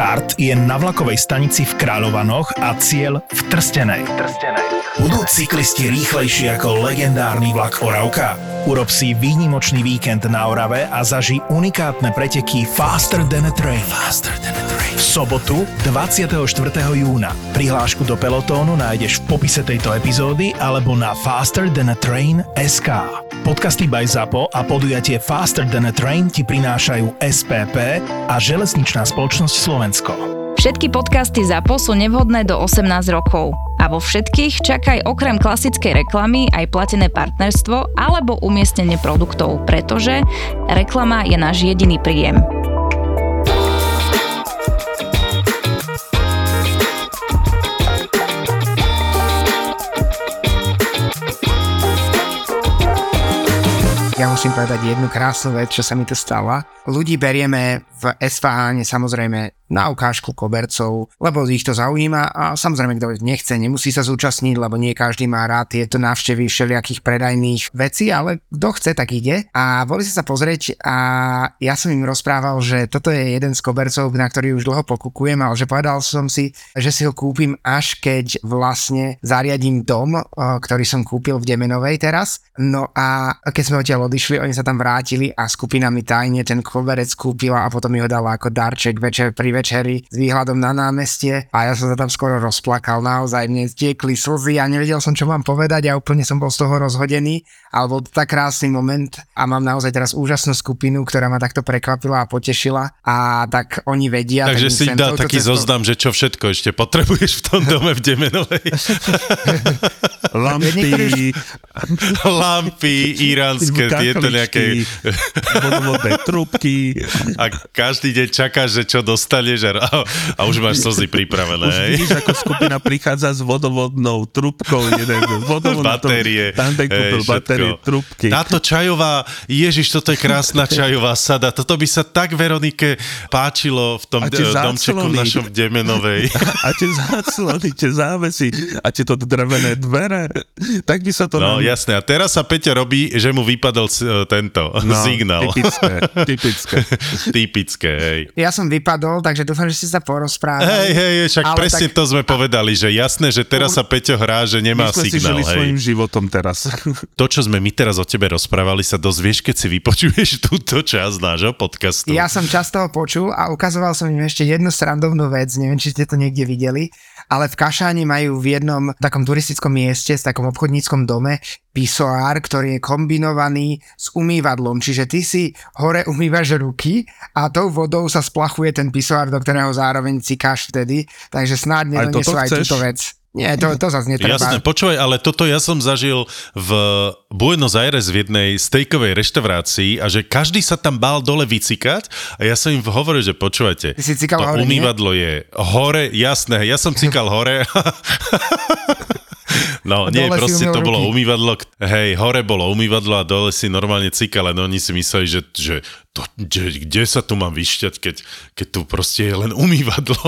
Štart je na vlakovej stanici v Kráľovanoch a cieľ v Trstenej. Trstenej. Budú cyklisti rýchlejší ako legendárny vlak Oravka? Urob si výnimočný víkend na Orave a zaži unikátne preteky Faster than a Train. Faster than a Train. Sobotu 24. júna. Prihlášku do pelotónu nájdeš v popise tejto epizódy alebo na Faster than a Train SK. Podcasty by ZAPO a podujatie Faster than a Train ti prinášajú SPP a Železničná spoločnosť Slovensko. Všetky podcasty ZAPO sú nevhodné do 18 rokov. A vo všetkých čakaj okrem klasickej reklamy aj platené partnerstvo alebo umiestnenie produktov, pretože reklama je náš jediný príjem. Ja musím povedať jednu krásnu vec, čo sa mi to stala. Ľudí berieme v SVH samozrejme na ukážku kobercov, lebo ich to zaujíma a samozrejme, kto nechce, nemusí sa zúčastniť, lebo nie každý má rád tieto návštevy všelijakých predajných vecí, ale kto chce, tak ide. A boli sa sa pozrieť a ja som im rozprával, že toto je jeden z kobercov, na ktorý už dlho pokukujem, ale že povedal som si, že si ho kúpim až keď vlastne zariadím dom, ktorý som kúpil v Demenovej teraz. No a keď sme odtiaľ odišli, oni sa tam vrátili a skupina mi tajne ten koberec kúpila a potom mi ho dala ako darček večer pri večeri s výhľadom na námestie a ja som sa tam skoro rozplakal, naozaj mne stiekli slzy a nevedel som, čo mám povedať a úplne som bol z toho rozhodený, ale bol to tak krásny moment a mám naozaj teraz úžasnú skupinu, ktorá ma takto prekvapila a potešila a tak oni vedia. Takže si dá taký cestou... zoznam, že čo všetko ešte potrebuješ v tom dome v Demenovej. lampy, lampy iránske, tieto nejaké vodovodné trubky. A každý deň čakáš, že čo dostaneš a, a už máš slzy pripravené. Už vidíš, ako skupina prichádza s vodovodnou trubkou, jeden vodovodnou batérie. Tam kúpil batérie, trubky. Táto čajová, ježiš, toto je krásna čajová sada. Toto by sa tak Veronike páčilo v tom domčeku našom Demenovej. A tie záclony, tie závesy a tie to drevené dvere. Tak by sa to... No nám... jasné, a teraz sa Peťa robí, že mu vypadol tento no, signál. Typické, typické. typické, hej. Ja som vypadol, takže dúfam, že ste sa porozprávali. Hej, hej, však presne tak... to sme povedali, že jasné, že teraz sa Peťo hrá, že nemá my signál. My si svojim životom teraz. To, čo sme my teraz o tebe rozprávali, sa dozvieš, keď si vypočuješ túto časť nášho podcastu. Ja som často ho počul a ukazoval som im ešte jednu srandovnú vec, neviem, či ste to niekde videli, ale v Kašáni majú v jednom takom turistickom mieste, s takom obchodníckom dome, pisoár, ktorý je kombinovaný s umývadlom. Čiže ty si hore umývaš ruky a tou vodou sa splachuje ten pisoár, do ktorého zároveň cikáš vtedy. Takže snáď nedonesú aj, aj túto vec. Nie, to, to zase netreba. Jasné, počúvaj, ale toto ja som zažil v Buenos Aires v jednej stejkovej reštaurácii a že každý sa tam bál dole vycikať a ja som im hovoril, že počúvajte, Ty si cikal to hore, umývadlo nie? je hore, jasné, ja som cikal hore No nie, proste to ruky. bolo umývadlo, hej, hore bolo umývadlo a dole si normálne cikal, no oni si mysleli, že, že to, kde, kde sa tu mám vyšťať, keď, keď tu proste je len umývadlo.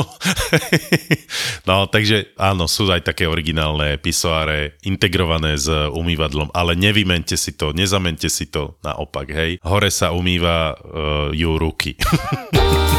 no, takže áno, sú aj také originálne pisoáre integrované s umývadlom, ale nevymente si to, nezamente si to, naopak, hej. Hore sa umýva uh, ju ruky.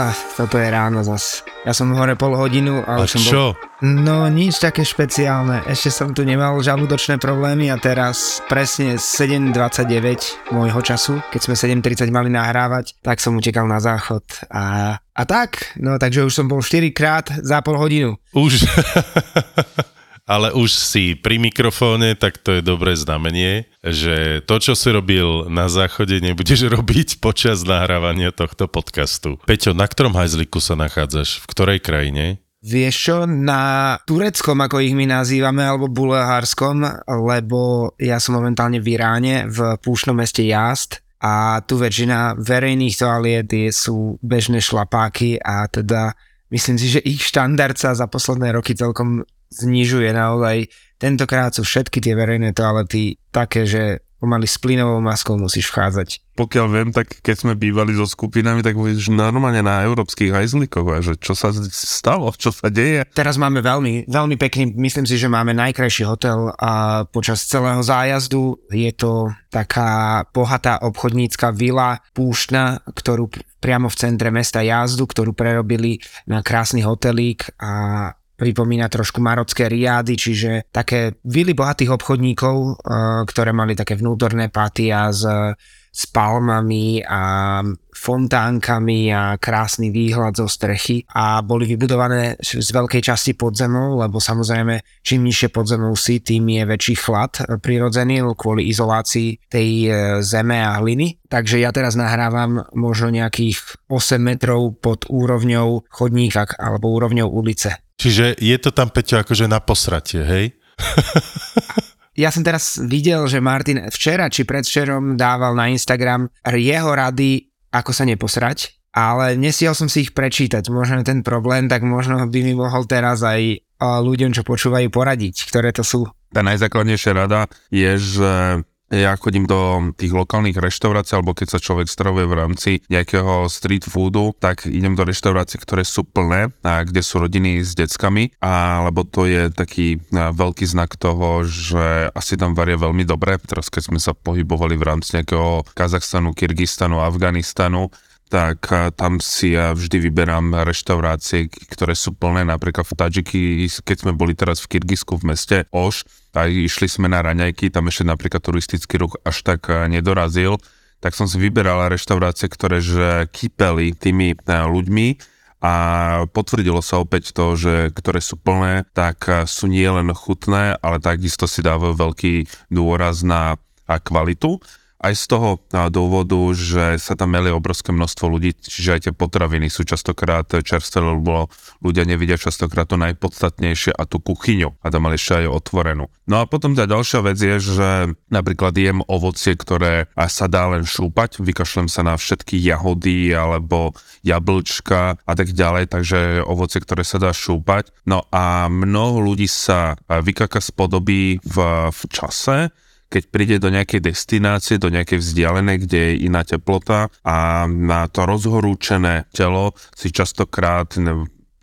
Ah, toto je ráno zas. Ja som hore pol hodinu a, a už som čo? Bol... No nič také špeciálne. Ešte som tu nemal žalúdočné problémy a teraz presne 7.29 môjho času, keď sme 7.30 mali nahrávať, tak som utekal na záchod a, a tak, no takže už som bol 4 krát za pol hodinu. Už. ale už si pri mikrofóne, tak to je dobré znamenie, že to, čo si robil na záchode, nebudeš robiť počas nahrávania tohto podcastu. Peťo, na ktorom hajzliku sa nachádzaš? V ktorej krajine? Vieš čo, na tureckom, ako ich my nazývame, alebo bulehárskom, lebo ja som momentálne v Iráne, v púšnom meste Jast a tu väčšina verejných toaliet sú bežné šlapáky a teda myslím si, že ich štandard sa za posledné roky celkom znižuje naozaj. Tentokrát sú všetky tie verejné toalety také, že pomaly s plynovou maskou musíš vchádzať. Pokiaľ viem, tak keď sme bývali so skupinami, tak budeš normálne na európskych hajzlikoch, že čo sa stalo, čo sa deje. Teraz máme veľmi, veľmi pekný, myslím si, že máme najkrajší hotel a počas celého zájazdu je to taká bohatá obchodnícka vila púštna, ktorú priamo v centre mesta jazdu, ktorú prerobili na krásny hotelík a pripomína trošku marocké riády, čiže také vily bohatých obchodníkov, eh, ktoré mali také vnútorné patia s, s palmami a fontánkami a krásny výhľad zo strechy a boli vybudované z veľkej časti podzemou, lebo samozrejme čím nižšie podzemou si, tým je väčší chlad prirodzený kvôli izolácii tej eh, zeme a hliny. Takže ja teraz nahrávam možno nejakých 8 metrov pod úrovňou chodníka alebo úrovňou ulice. Čiže je to tam, Peťo, akože na posratie, hej? ja som teraz videl, že Martin včera či predvčerom dával na Instagram jeho rady, ako sa neposrať, ale nesiel som si ich prečítať. Možno ten problém, tak možno by mi mohol teraz aj ľuďom, čo počúvajú, poradiť, ktoré to sú. Tá najzákladnejšia rada je, že ja chodím do tých lokálnych reštaurácií, alebo keď sa človek stravuje v rámci nejakého street foodu, tak idem do reštaurácií, ktoré sú plné, a kde sú rodiny s deckami, alebo to je taký veľký znak toho, že asi tam varia veľmi dobre. Teraz keď sme sa pohybovali v rámci nejakého Kazachstanu, Kyrgyzstanu, Afganistanu, tak tam si ja vždy vyberám reštaurácie, ktoré sú plné, napríklad v Tadžiky, keď sme boli teraz v Kyrgyzsku v meste Oš, tak išli sme na raňajky, tam ešte napríklad turistický ruch až tak nedorazil, tak som si vyberal reštaurácie, ktoré že kýpeli tými ľuďmi. A potvrdilo sa opäť to, že ktoré sú plné, tak sú nie len chutné, ale takisto si dávajú veľký dôraz na kvalitu aj z toho dôvodu, že sa tam melie obrovské množstvo ľudí, čiže aj tie potraviny sú častokrát čerstvé, lebo ľudia nevidia častokrát to najpodstatnejšie a tú kuchyňu a tam mali ešte aj otvorenú. No a potom tá ďalšia vec je, že napríklad jem ovocie, ktoré sa dá len šúpať, vykašlem sa na všetky jahody alebo jablčka a tak ďalej, takže ovocie, ktoré sa dá šúpať. No a mnoho ľudí sa vykaka z podoby v, v čase, keď príde do nejakej destinácie, do nejakej vzdialenej, kde je iná teplota a na to rozhorúčené telo si častokrát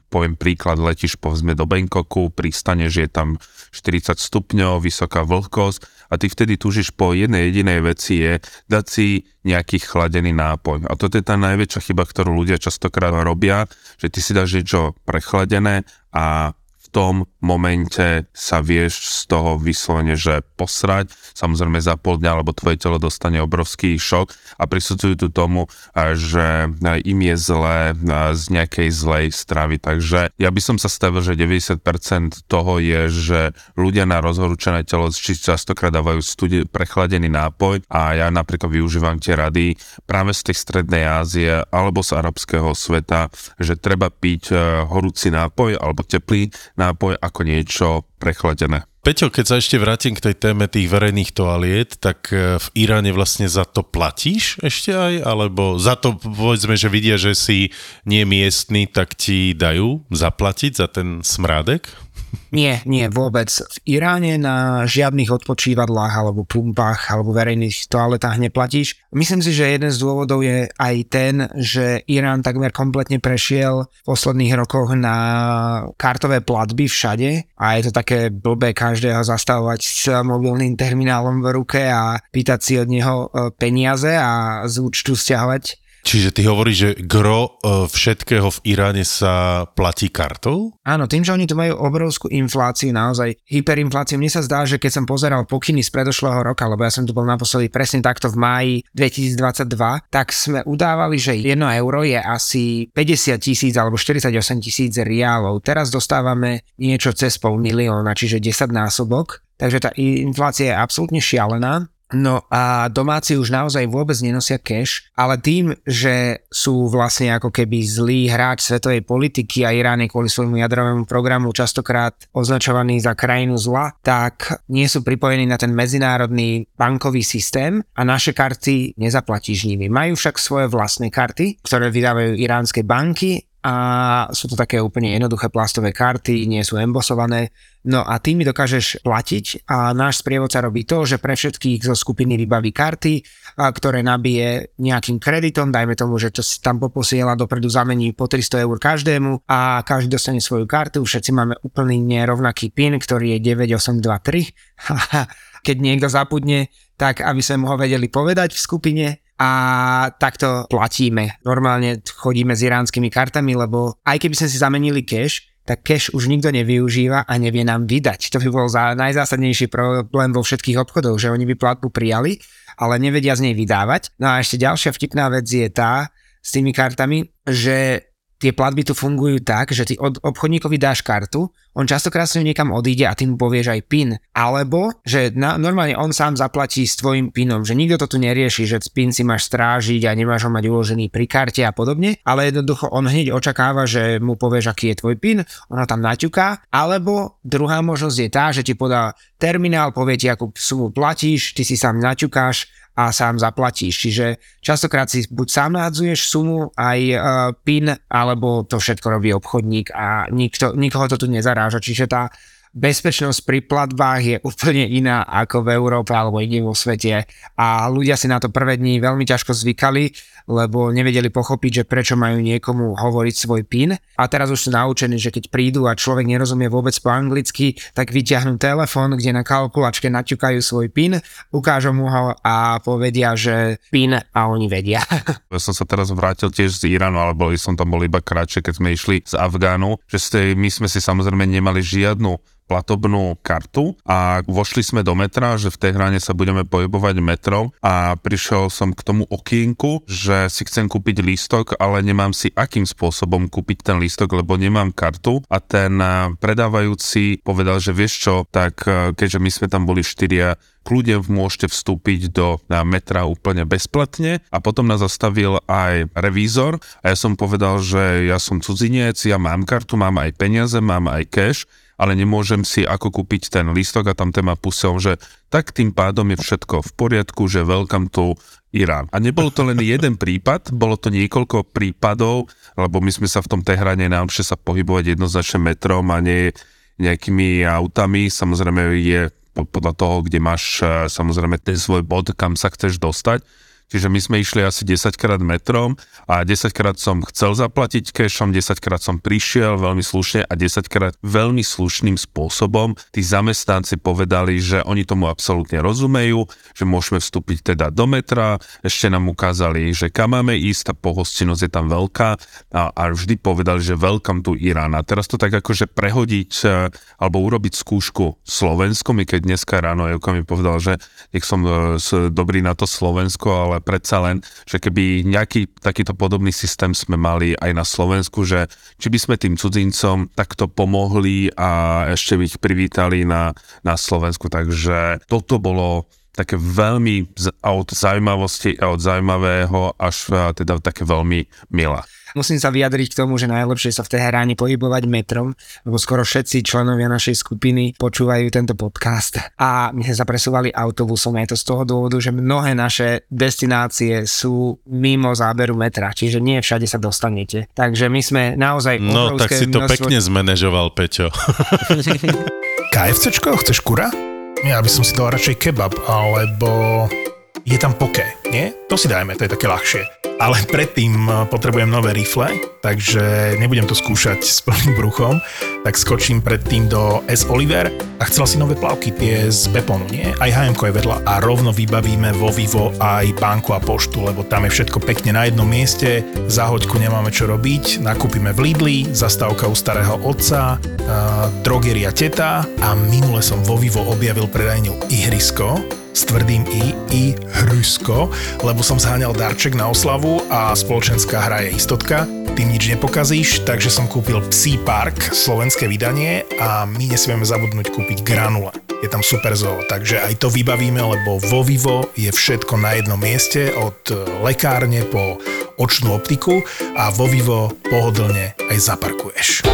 poviem príklad, letíš povedzme do Bangkoku, pristane, že je tam 40 stupňov, vysoká vlhkosť a ty vtedy túžiš po jednej jedinej veci je dať si nejaký chladený nápoj. A toto je tá najväčšia chyba, ktorú ľudia častokrát robia, že ty si dáš niečo prechladené a tom momente sa vieš z toho vyslovene, že posrať, samozrejme za pol dňa, lebo tvoje telo dostane obrovský šok a prisudzujú tu tomu, že im je zlé z nejakej zlej stravy. Takže ja by som sa stavil, že 90% toho je, že ľudia na rozhorúčené telo či častokrát dávajú studi- prechladený nápoj a ja napríklad využívam tie rady práve z tej strednej Ázie alebo z arabského sveta, že treba piť e, horúci nápoj alebo teplý nápoj ako niečo prechladené. Peťo, keď sa ešte vrátim k tej téme tých verejných toaliet, tak e, v Iráne vlastne za to platíš ešte aj? Alebo za to, povedzme, že vidia, že si nie miestný, tak ti dajú zaplatiť za ten smrádek? Nie, nie, vôbec. V Iráne na žiadnych odpočívadlách alebo pumpách alebo verejných toaletách neplatíš. Myslím si, že jeden z dôvodov je aj ten, že Irán takmer kompletne prešiel v posledných rokoch na kartové platby všade a je to také blbé každého zastavovať s mobilným terminálom v ruke a pýtať si od neho e, peniaze a z účtu stiahovať Čiže ty hovoríš, že gro e, všetkého v Iráne sa platí kartou? Áno, tým, že oni tu majú obrovskú infláciu, naozaj hyperinfláciu. Mne sa zdá, že keď som pozeral pokyny z predošlého roka, lebo ja som tu bol naposledy presne takto v máji 2022, tak sme udávali, že 1 euro je asi 50 tisíc alebo 48 tisíc riálov. Teraz dostávame niečo cez pol milióna, čiže 10 násobok. Takže tá inflácia je absolútne šialená No a domáci už naozaj vôbec nenosia cash, ale tým, že sú vlastne ako keby zlý hráč svetovej politiky a Irán je kvôli svojmu jadrovému programu častokrát označovaný za krajinu zla, tak nie sú pripojení na ten medzinárodný bankový systém a naše karty nezaplatíš nimi. Majú však svoje vlastné karty, ktoré vydávajú iránske banky a sú to také úplne jednoduché plastové karty, nie sú embosované. No a tým dokážeš platiť a náš sprievodca robí to, že pre všetkých zo skupiny vybaví karty, a ktoré nabije nejakým kreditom, dajme tomu, že to si tam poposiela dopredu zamení po 300 eur každému a každý dostane svoju kartu, všetci máme úplný nerovnaký PIN, ktorý je 9823 keď niekto zapudne, tak aby sme ho vedeli povedať v skupine a takto platíme. Normálne chodíme s iránskymi kartami, lebo aj keby sme si zamenili cash, tak cash už nikto nevyužíva a nevie nám vydať. To by bol za najzásadnejší problém vo všetkých obchodoch, že oni by platbu prijali, ale nevedia z nej vydávať. No a ešte ďalšia vtipná vec je tá s tými kartami, že tie platby tu fungujú tak, že ty od obchodníkovi dáš kartu, on častokrát si niekam odíde a ty mu povieš aj PIN. Alebo, že na, normálne on sám zaplatí s tvojim PINom, že nikto to tu nerieši, že PIN si máš strážiť a nemáš ho mať uložený pri karte a podobne, ale jednoducho on hneď očakáva, že mu povieš, aký je tvoj PIN, ona tam naťuká, alebo druhá možnosť je tá, že ti podá terminál, povie ti, akú sumu platíš, ty si sám naťukáš a sám zaplatíš. Čiže častokrát si buď sám nádzuješ sumu, aj uh, PIN, alebo to všetko robí obchodník a nikto, nikoho to tu nezaráža. Čiže tá bezpečnosť pri platbách je úplne iná ako v Európe alebo inde vo svete a ľudia si na to prvé dní veľmi ťažko zvykali, lebo nevedeli pochopiť, že prečo majú niekomu hovoriť svoj PIN a teraz už sú naučení, že keď prídu a človek nerozumie vôbec po anglicky, tak vyťahnú telefón, kde na kalkulačke naťukajú svoj PIN, ukážu mu ho a povedia, že PIN a oni vedia. Ja som sa teraz vrátil tiež z Iránu, ale boli som tam bol iba kratšie, keď sme išli z Afgánu, že ste, my sme si samozrejme nemali žiadnu platobnú kartu a vošli sme do metra, že v Tehrane sa budeme pohybovať metrom a prišiel som k tomu okienku, že si chcem kúpiť lístok, ale nemám si akým spôsobom kúpiť ten lístok, lebo nemám kartu. A ten eh, predávajúci povedal, že vieš čo, tak eh, keďže my sme tam boli štyria, kľudne môžete vstúpiť do metra úplne bezplatne. A potom nás zastavil aj revízor a ja som povedal, že ja som cudzinec, ja mám kartu, mám aj peniaze, mám aj cash ale nemôžem si ako kúpiť ten lístok a tam téma pusel, že tak tým pádom je všetko v poriadku, že welcome to Irán. A nebolo to len jeden prípad, bolo to niekoľko prípadov, lebo my sme sa v tom Tehrane naučili sa pohybovať jednoznačne metrom a nie nejakými autami. Samozrejme je podľa toho, kde máš eh, samozrejme ten svoj bod, kam sa chceš dostať Čiže my sme išli asi 10 krát metrom a 10 krát som chcel zaplatiť cashom, 10 krát som prišiel veľmi slušne a 10 krát veľmi slušným spôsobom. Tí zamestnanci povedali, že oni tomu absolútne rozumejú, že môžeme vstúpiť teda do metra, ešte nám ukázali, že kam máme ísť, tá pohostinnosť je tam veľká a, a vždy povedali, že welcome tu Irán. A teraz to tak akože prehodiť e, alebo urobiť skúšku Slovensko, mi keď dneska ráno Joko mi povedal, že nech som e, dobrý na to Slovensko, ale ale predsa len, že keby nejaký takýto podobný systém sme mali aj na Slovensku, že či by sme tým cudzincom takto pomohli a ešte by ich privítali na, na Slovensku. Takže toto bolo také veľmi od zaujímavosti a od zaujímavého až teda také veľmi milé. Musím sa vyjadriť k tomu, že najlepšie sa v Teheráne pohybovať metrom, lebo skoro všetci členovia našej skupiny počúvajú tento podcast a my sme sa presúvali autobusom. Je to z toho dôvodu, že mnohé naše destinácie sú mimo záberu metra, čiže nie všade sa dostanete. Takže my sme naozaj No tak si to množstvo... pekne zmanéžoval, Peťo. KFCčko, chceš kura? Ja by som si dal radšej kebab, alebo je tam poke, nie? To si dajme, to je také ľahšie ale predtým eh, potrebujem nové rifle, takže nebudem to skúšať s plným bruchom, tak skočím predtým do S. Oliver a chcel si nové plavky, tie z Peponu, nie? Aj hm je vedľa a rovno vybavíme vo Vivo aj banku a poštu, lebo tam je všetko pekne na jednom mieste, za hoďku nemáme čo robiť, nakúpime v Lidli, zastávka u starého otca, uh, drogeria teta a minule som vo Vivo objavil predajňu ihrisko, s tvrdým I, I hrysko, lebo som zháňal darček na oslavu a spoločenská hra je istotka. Tým nič nepokazíš, takže som kúpil Psí park, slovenské vydanie a my nesmieme zabudnúť kúpiť granule. Je tam super zoo, takže aj to vybavíme, lebo vo Vivo je všetko na jednom mieste, od lekárne po očnú optiku a vo Vivo pohodlne aj zaparkuješ.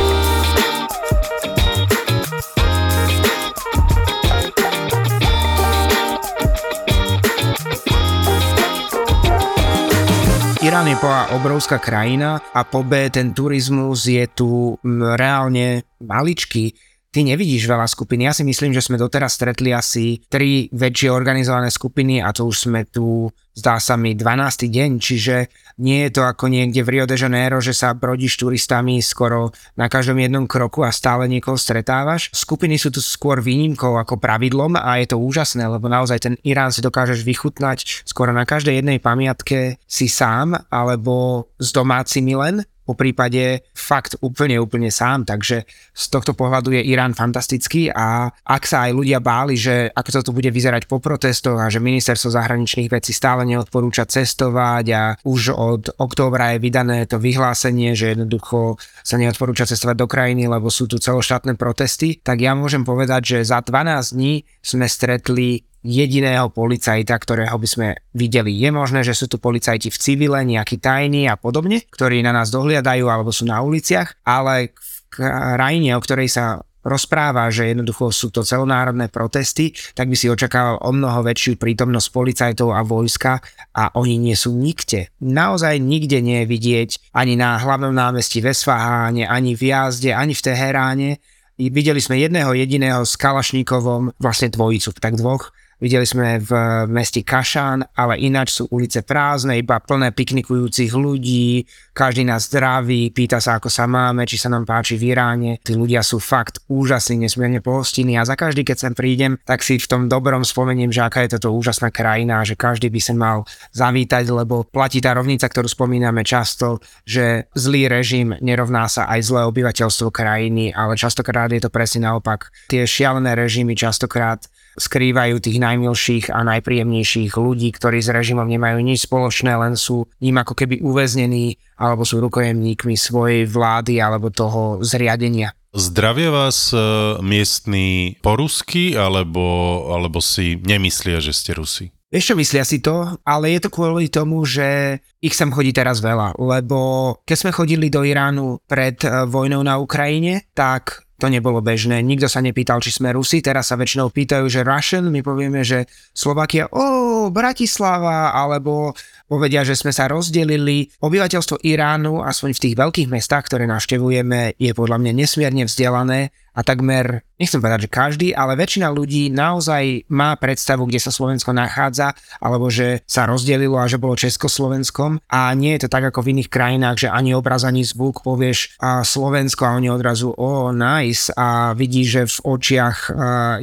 Irán je po obrovská krajina a po B ten turizmus je tu reálne maličký ty nevidíš veľa skupín. Ja si myslím, že sme doteraz stretli asi tri väčšie organizované skupiny a to už sme tu, zdá sa mi, 12. deň, čiže nie je to ako niekde v Rio de Janeiro, že sa brodíš turistami skoro na každom jednom kroku a stále niekoho stretávaš. Skupiny sú tu skôr výnimkou ako pravidlom a je to úžasné, lebo naozaj ten Irán si dokážeš vychutnať skoro na každej jednej pamiatke si sám alebo s domácimi len po prípade fakt úplne, úplne sám, takže z tohto pohľadu je Irán fantastický a ak sa aj ľudia báli, že ako to tu bude vyzerať po protestoch a že ministerstvo zahraničných vecí stále neodporúča cestovať a už od októbra je vydané to vyhlásenie, že jednoducho sa neodporúča cestovať do krajiny, lebo sú tu celoštátne protesty, tak ja môžem povedať, že za 12 dní sme stretli jediného policajta, ktorého by sme videli. Je možné, že sú tu policajti v civile, nejakí tajní a podobne, ktorí na nás dohliadajú alebo sú na uliciach, ale v krajine, o ktorej sa rozpráva, že jednoducho sú to celonárodné protesty, tak by si očakával o mnoho väčšiu prítomnosť policajtov a vojska a oni nie sú nikde. Naozaj nikde nie je vidieť ani na hlavnom námestí v Esfaháne, ani v Jazde, ani v Teheráne. Videli sme jedného jediného s Kalašníkovom, vlastne dvojicu, tak dvoch, Videli sme v meste Kašán, ale ináč sú ulice prázdne, iba plné piknikujúcich ľudí, každý nás zdraví, pýta sa, ako sa máme, či sa nám páči v Iráne. Tí ľudia sú fakt úžasní, nesmierne pohostinní a za každý, keď sem prídem, tak si v tom dobrom spomeniem, že aká je toto úžasná krajina, že každý by sa mal zavítať, lebo platí tá rovnica, ktorú spomíname často, že zlý režim nerovná sa aj zlé obyvateľstvo krajiny, ale častokrát je to presne naopak. Tie šialené režimy častokrát skrývajú tých najmilších a najpríjemnejších ľudí, ktorí s režimom nemajú nič spoločné, len sú ním ako keby uväznení alebo sú rukojemníkmi svojej vlády alebo toho zriadenia. Zdravia vás e, miestni po rusky, alebo, alebo si nemyslia, že ste Rusi? Vieš čo, myslia si to, ale je to kvôli tomu, že ich sem chodí teraz veľa, lebo keď sme chodili do Iránu pred e, vojnou na Ukrajine, tak to nebolo bežné. Nikto sa nepýtal, či sme Rusi, teraz sa väčšinou pýtajú, že Russian, my povieme, že Slovakia, o, Bratislava, alebo povedia, že sme sa rozdelili. Obyvateľstvo Iránu, aspoň v tých veľkých mestách, ktoré navštevujeme, je podľa mňa nesmierne vzdelané a takmer, nechcem povedať, že každý, ale väčšina ľudí naozaj má predstavu, kde sa Slovensko nachádza, alebo že sa rozdelilo a že bolo Československom. A nie je to tak ako v iných krajinách, že ani obraz, ani zvuk povieš a Slovensko a oni odrazu o, oh, nice. A vidí, že v očiach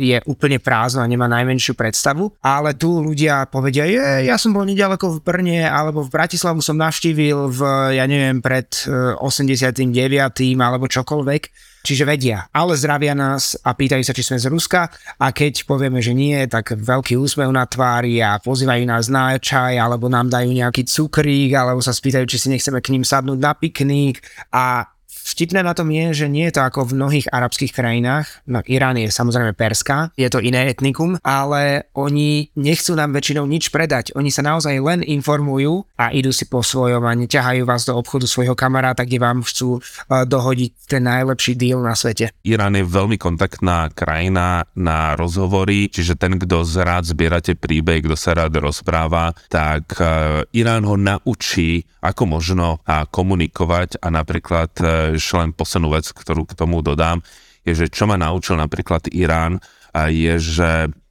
je úplne prázdno a nemá najmenšiu predstavu, ale tu ľudia povedia, je, ja som bol nedaleko v Brne alebo v Bratislavu som navštívil v, ja neviem, pred 89. alebo čokoľvek Čiže vedia, ale zdravia nás a pýtajú sa, či sme z Ruska. A keď povieme, že nie, tak veľký úsmev na tvári a pozývajú nás na čaj alebo nám dajú nejaký cukrík alebo sa spýtajú, či si nechceme k ním sadnúť na pikník a Vtipné na tom je, že nie je to ako v mnohých arabských krajinách, no Irán je samozrejme perská, je to iné etnikum, ale oni nechcú nám väčšinou nič predať. Oni sa naozaj len informujú a idú si po svojom a neťahajú vás do obchodu svojho kamaráta, kde vám chcú uh, dohodiť ten najlepší deal na svete. Irán je veľmi kontaktná krajina na rozhovory, čiže ten, kto rád zbierate príbeh, kto sa rád rozpráva, tak uh, Irán ho naučí, ako možno komunikovať a napríklad ešte len poslednú vec, ktorú k tomu dodám, je, že čo ma naučil napríklad Irán, je, že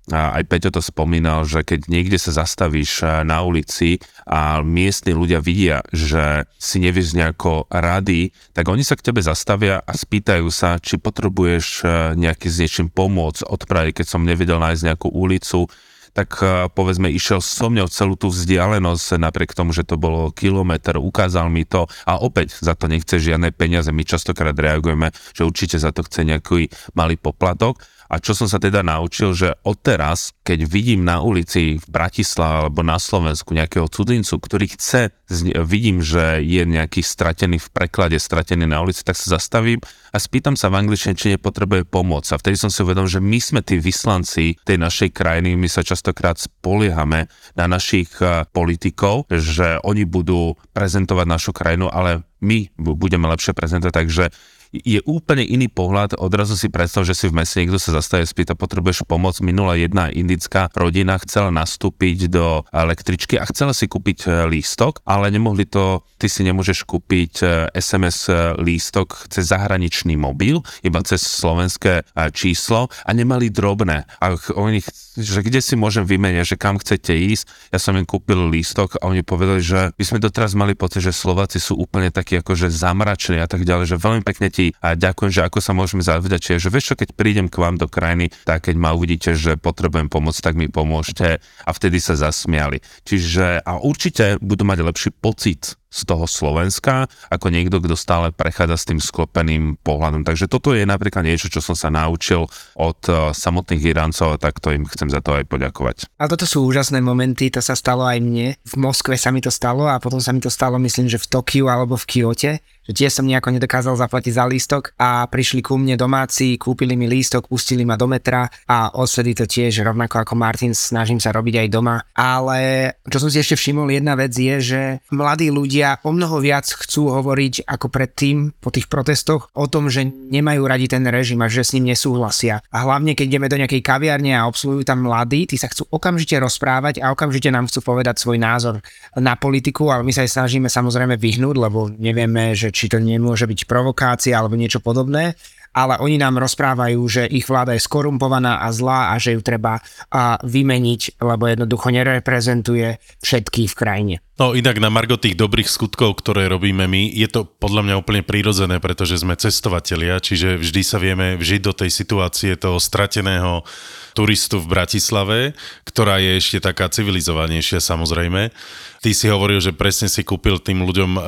aj Peťo to spomínal, že keď niekde sa zastavíš na ulici a miestni ľudia vidia, že si nevieš nejako rady, tak oni sa k tebe zastavia a spýtajú sa, či potrebuješ nejaký s niečím pomôcť, odpraviť, keď som nevedel nájsť nejakú ulicu, tak eh, povedzme išiel so mňou celú tú vzdialenosť, napriek tomu, že to bolo kilometr, ukázal mi to a opäť za to nechce žiadne peniaze. My častokrát reagujeme, že určite za to chce nejaký malý poplatok a čo som sa teda naučil, že odteraz, keď vidím na ulici v Bratislave alebo na Slovensku nejakého cudzincu, ktorý chce, vidím, že je nejaký stratený v preklade, stratený na ulici, tak sa zastavím a spýtam sa v angličtine, či nepotrebuje pomoc. A vtedy som si uvedomil, že my sme tí vyslanci tej našej krajiny, my sa častokrát spoliehame na našich eh, politikov, že oni budú prezentovať našu krajinu, ale my budeme lepšie prezentovať, takže je úplne iný pohľad. Odrazu si predstav, že si v meste niekto sa zastaje, spýta, potrebuješ pomoc. Minula jedna indická rodina chcela nastúpiť do električky a chcela si kúpiť e, lístok, ale nemohli to, ty si nemôžeš kúpiť SMS e, lístok cez zahraničný mobil, iba cez slovenské číslo a nemali drobné. A oni, že kde si môžem vymeniať, že kam chcete ísť. Ja som im kúpil lístok a oni povedali, že by sme doteraz mali pocit, že Slováci sú úplne takí akože zamračení a tak ďalej, že veľmi pekne ti a ďakujem, že ako sa môžeme zavďačiť, že vieš čo, keď prídem k vám do krajiny, tak keď ma uvidíte, že potrebujem pomoc, tak mi pomôžte a vtedy sa zasmiali. Čiže a určite budú mať lepší pocit z toho Slovenska, ako niekto, kto stále prechádza s tým sklopeným pohľadom. Takže toto je napríklad niečo, čo som sa naučil od uh, samotných Iráncov a tak to im chcem za to aj poďakovať. A toto sú úžasné momenty, to sa stalo aj mne. V Moskve sa mi to stalo a potom sa mi to stalo, myslím, že v Tokiu alebo v Kyote že tiež som nejako nedokázal zaplatiť za lístok a prišli ku mne domáci, kúpili mi lístok, pustili ma do metra a odvtedy to tiež rovnako ako Martin snažím sa robiť aj doma. Ale čo som si ešte všimol, jedna vec je, že mladí ľudia o mnoho viac chcú hovoriť ako predtým po tých protestoch o tom, že nemajú radi ten režim a že s ním nesúhlasia. A hlavne keď ideme do nejakej kaviarne a obsluhujú tam mladí, tí sa chcú okamžite rozprávať a okamžite nám chcú povedať svoj názor na politiku, ale my sa aj snažíme samozrejme vyhnúť, lebo nevieme, že či to nemôže byť provokácia alebo niečo podobné, ale oni nám rozprávajú, že ich vláda je skorumpovaná a zlá a že ju treba vymeniť, lebo jednoducho nereprezentuje všetky v krajine. No inak na margo tých dobrých skutkov, ktoré robíme my, je to podľa mňa úplne prírodzené, pretože sme cestovatelia, čiže vždy sa vieme vžiť do tej situácie toho strateného turistu v Bratislave, ktorá je ešte taká civilizovanejšia samozrejme. Ty si hovoril, že presne si kúpil tým ľuďom uh,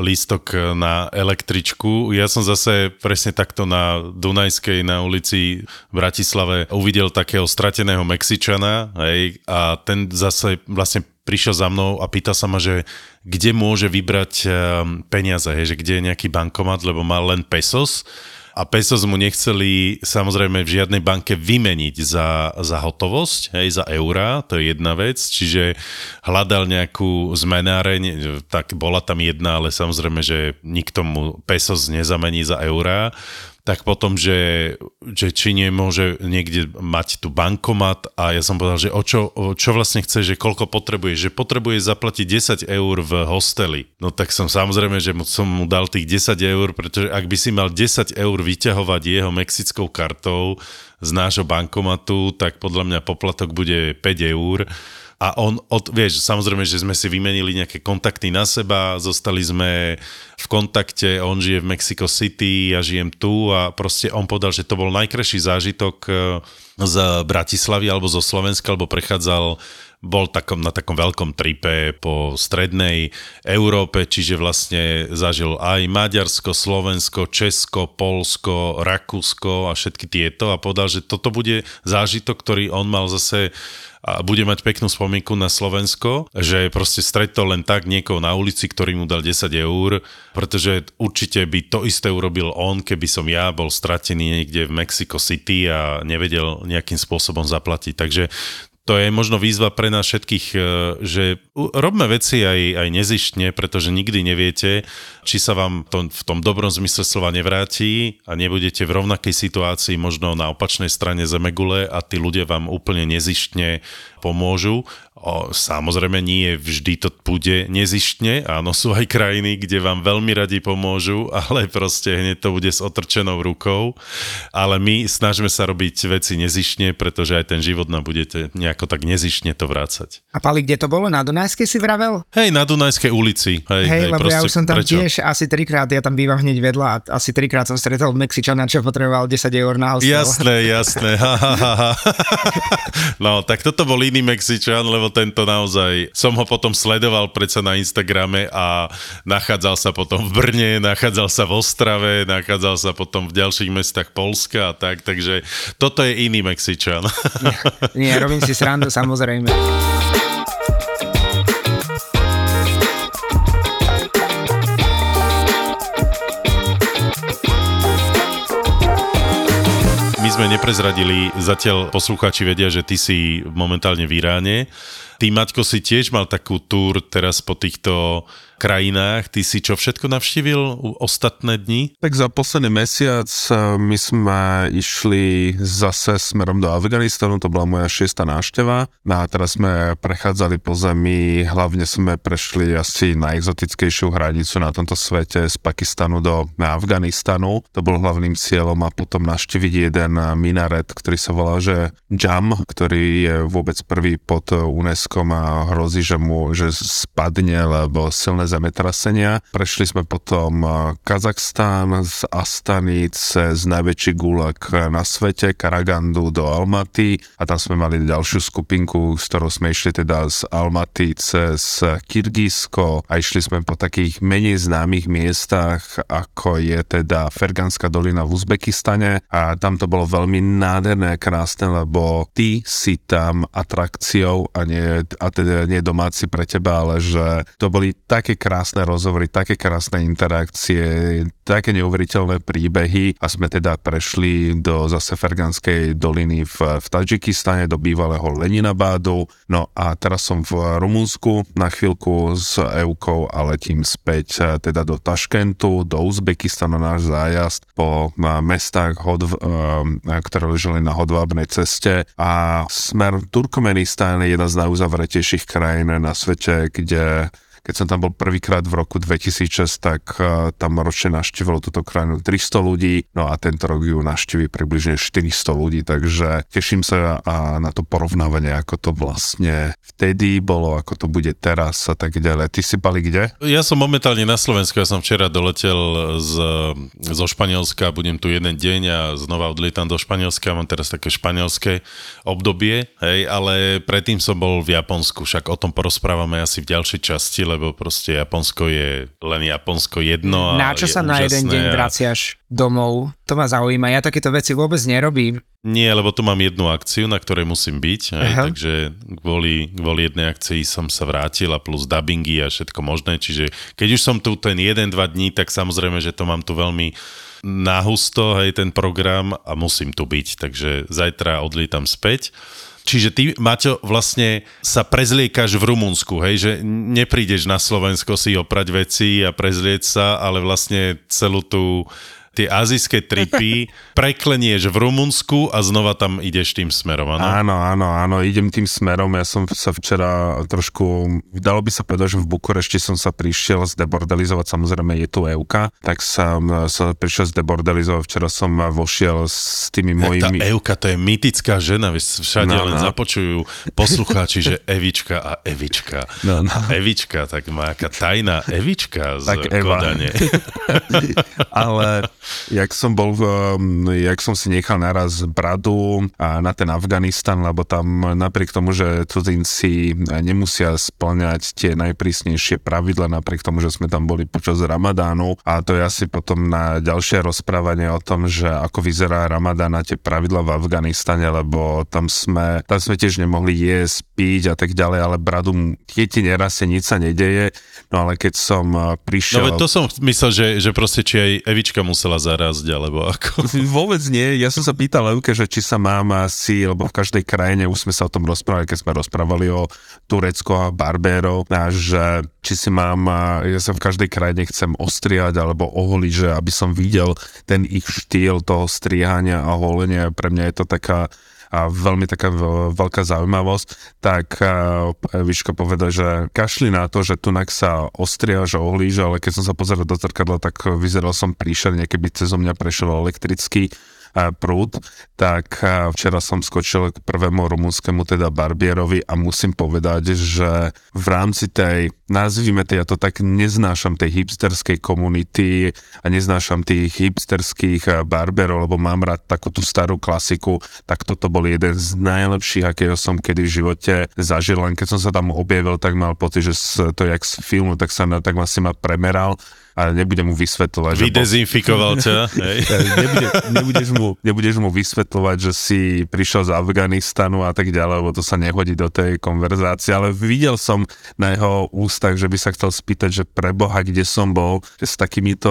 lístok na električku. Ja som zase presne takto na Dunajskej na ulici v Bratislave uvidel takého strateného Mexičana hej, a ten zase vlastne prišiel za mnou a pýta sa ma, že kde môže vybrať ehm, peniaze, hej, že kde je nejaký bankomat, lebo má len pesos. A pesos mu nechceli samozrejme v žiadnej banke vymeniť za, za hotovosť, hej, za eurá, to je jedna vec, čiže hľadal nejakú zmenáreň, tak bola tam jedna, ale samozrejme, že nikto mu pesos nezamení za eurá, tak potom, že, že či nemôže niekde mať tu bankomat a ja som povedal, že o čo, o čo vlastne chce, že koľko potrebuje, že potrebuje zaplatiť 10 eur v hosteli. No tak som samozrejme, že som mu dal tých 10 eur, pretože ak by si mal 10 eur vyťahovať jeho mexickou kartou z nášho bankomatu, tak podľa mňa poplatok bude 5 eur a on, od, vieš, samozrejme, že sme si vymenili nejaké kontakty na seba, zostali sme v kontakte, on žije v Mexico City, ja žijem tu a proste on povedal, že to bol najkrajší zážitok e, z Bratislavy alebo zo Slovenska, alebo prechádzal bol takom, na takom veľkom tripe po strednej Európe, čiže vlastne zažil aj Maďarsko, Slovensko, Česko, Polsko, Rakúsko a všetky tieto a povedal, že toto bude zážitok, ktorý on mal zase a bude mať peknú spomienku na Slovensko, že proste stretol len tak niekoho na ulici, ktorý mu dal 10 eur, pretože určite by to isté urobil on, keby som ja bol stratený niekde v Mexico City a nevedel nejakým spôsobom zaplatiť. Takže to je možno výzva pre nás všetkých, e, že robme veci aj, aj nezištne, pretože nikdy neviete, či sa vám to v tom dobrom zmysle slova nevráti a nebudete v rovnakej situácii možno na opačnej strane Zemegule a tí ľudia vám úplne nezištne pomôžu. O, samozrejme nie vždy to bude nezištne, áno, sú aj krajiny, kde vám veľmi radi pomôžu, ale proste hneď to bude s otrčenou rukou. Ale my snažíme sa robiť veci nezištne, pretože aj ten život nám budete nejako tak nezištne to vrácať. A Pali, kde to bolo? Na Dunajskej si vravel? Hej, na Dunajskej ulici. Hej, hej, hej lebo proste, ja už som tam prečo? tiež asi trikrát, ja tam bývam hneď vedľa a asi trikrát som stretol Mexičana, čo potreboval 10 eur na hostel. Jasné, jasné. Ha, ha, ha. no, tak toto bol iný Mexičan, lebo tento naozaj, som ho potom sledoval predsa na Instagrame a nachádzal sa potom v Brne, nachádzal sa v Ostrave, nachádzal sa potom v ďalších mestách Polska a tak, takže toto je iný Mexičan. Nie, nie robím si srandu samozrejme. Sme neprezradili, zatiaľ poslucháči vedia, že ty si momentálne v Iráne. Ty, Maťko, si tiež mal takú túr teraz po týchto krajinách. Ty si čo všetko navštívil ostatné dni? Tak za posledný mesiac eh, my sme išli zase smerom do Afganistanu, to bola moja šiesta návšteva. No a teraz sme prechádzali po zemi, hlavne sme prešli asi najexotickejšiu hranicu na tomto svete z Pakistanu do Afganistanu. To bol hlavným cieľom a potom naštíviť jeden minaret, ktorý sa volá, že Jam, ktorý je vôbec prvý pod UNESCO a hrozí, že mu že spadne, lebo silné zemetrasenia. Prešli sme potom Kazachstán z Astany cez najväčší gulak na svete, Karagandu do Almaty. A tam sme mali ďalšiu skupinku, s ktorou sme išli teda z Almaty cez Kyrgyzsko. A išli sme po takých menej známych miestach, ako je teda Ferganská dolina v Uzbekistane. A tam to bolo veľmi nádherné krásne, lebo ty si tam atrakciou a nie, a teda nie domáci pre teba, ale že to boli také krásne rozhovory, také krásne interakcie, také neuveriteľné príbehy a sme teda prešli do zase Ferganskej doliny v, v Tadžikistane, do bývalého Leninabádu. No a teraz som v Rumunsku na chvíľku s Eukou a letím späť eh, teda do Taškentu, do Uzbekistanu náš zájazd po eh, mestách, hodv, eh, ktoré leželi na hodvábnej ceste a smer Turkmenistán je jedna z najuzavretejších krajín na svete, kde keď som tam bol prvýkrát v roku 2006, tak uh, tam ročne naštívalo túto krajinu 300 ľudí, no a tento rok ju naštíví približne 400 ľudí, takže teším sa a na to porovnávanie, ako to vlastne vtedy bolo, ako to bude teraz a tak ďalej. Ty si bali kde? Ja som momentálne na Slovensku, ja som včera doletel z, zo Španielska, budem tu jeden deň a znova odlietam do Španielska, mám teraz také španielské obdobie, hej, ale predtým som bol v Japonsku, však o tom porozprávame asi v ďalšej časti, lebo lebo proste Japonsko je len Japonsko jedno. A na čo sa na jeden deň a... vraciaš domov? To ma zaujíma. Ja takéto veci vôbec nerobím. Nie, lebo tu mám jednu akciu, na ktorej musím byť, aj, takže kvôli, kvôli jednej akcii som sa vrátil a plus dubbingy a všetko možné, čiže keď už som tu ten jeden, dva dní, tak samozrejme, že to mám tu veľmi nahusto, hej, ten program a musím tu byť, takže zajtra odlítam späť. Čiže ty, Maťo, vlastne sa prezliekaš v Rumunsku, hej, že neprídeš na Slovensko si oprať veci a prezlieť sa, ale vlastne celú tú tie azijské tripy preklenieš v Rumunsku a znova tam ideš tým smerom, áno? Áno, áno, áno, idem tým smerom. Ja som sa včera trošku, dalo by sa povedať, že v Bukurešti som sa prišiel zdebordalizovať, samozrejme je tu Euka, tak som sa prišiel zdebordalizovať. Včera som vošiel s tými mojimi... Tá Euka, to je mytická žena, všade no, len no. započujú poslucháči, že Evička a Evička. No, no. A Evička, tak má aká tajná Evička z tak. Kodane. Ale jak som bol, um, jak som si nechal naraz bradu na ten Afganistan, lebo tam napriek tomu, že cudzinci nemusia splňať tie najprísnejšie pravidla, napriek tomu, že sme tam boli počas Ramadánu a to je asi potom na ďalšie rozprávanie o tom, že ako vyzerá Ramadán a tie pravidla v Afganistane, lebo tam sme, tam sme tiež nemohli jesť, piť a tak ďalej, ale bradu je ti nerastie, nič sa nedeje, no ale keď som uh, prišiel... No to som myslel, že, že proste či aj Evička musela zarazť, alebo ako? Vôbec nie. Ja som sa pýtal Levke, že či sa mám asi, lebo v každej krajine, už sme sa o tom rozprávali, keď sme rozprávali o Turecko a Barbérov, a že či si mám, ja sa v každej krajine chcem ostriať alebo oholiť, že aby som videl ten ich štýl toho striehania a holenia. Pre mňa je to taká a veľmi taká veľká zaujímavosť, tak Viško povedal, že kašli na to, že tunak sa ostriaš a ohlíže, ale keď som sa pozeral do zrkadla, tak vyzeral som príšerne, keby cez mňa prešiel elektrický prúd, tak včera som skočil k prvému rumunskému teda barbierovi a musím povedať, že v rámci tej, nazvime to, ja to tak neznášam tej hipsterskej komunity a neznášam tých hipsterských barbierov, lebo mám rád takú tú starú klasiku, tak toto bol jeden z najlepších, akého som kedy v živote zažil, len keď som sa tam objavil, tak mal pocit, že to jak z filmu, tak sa tak ma si ma premeral a nebudem mu vysvetľovať. Vydezinfikoval ťa? Nebude, nebudeš, mu, nebudeš mu vysvetľovať, že si prišiel z Afganistanu a tak ďalej, lebo to sa nehodí do tej konverzácie, ale videl som na jeho ústach, že by sa chcel spýtať, že preboha, kde som bol, že s takýmito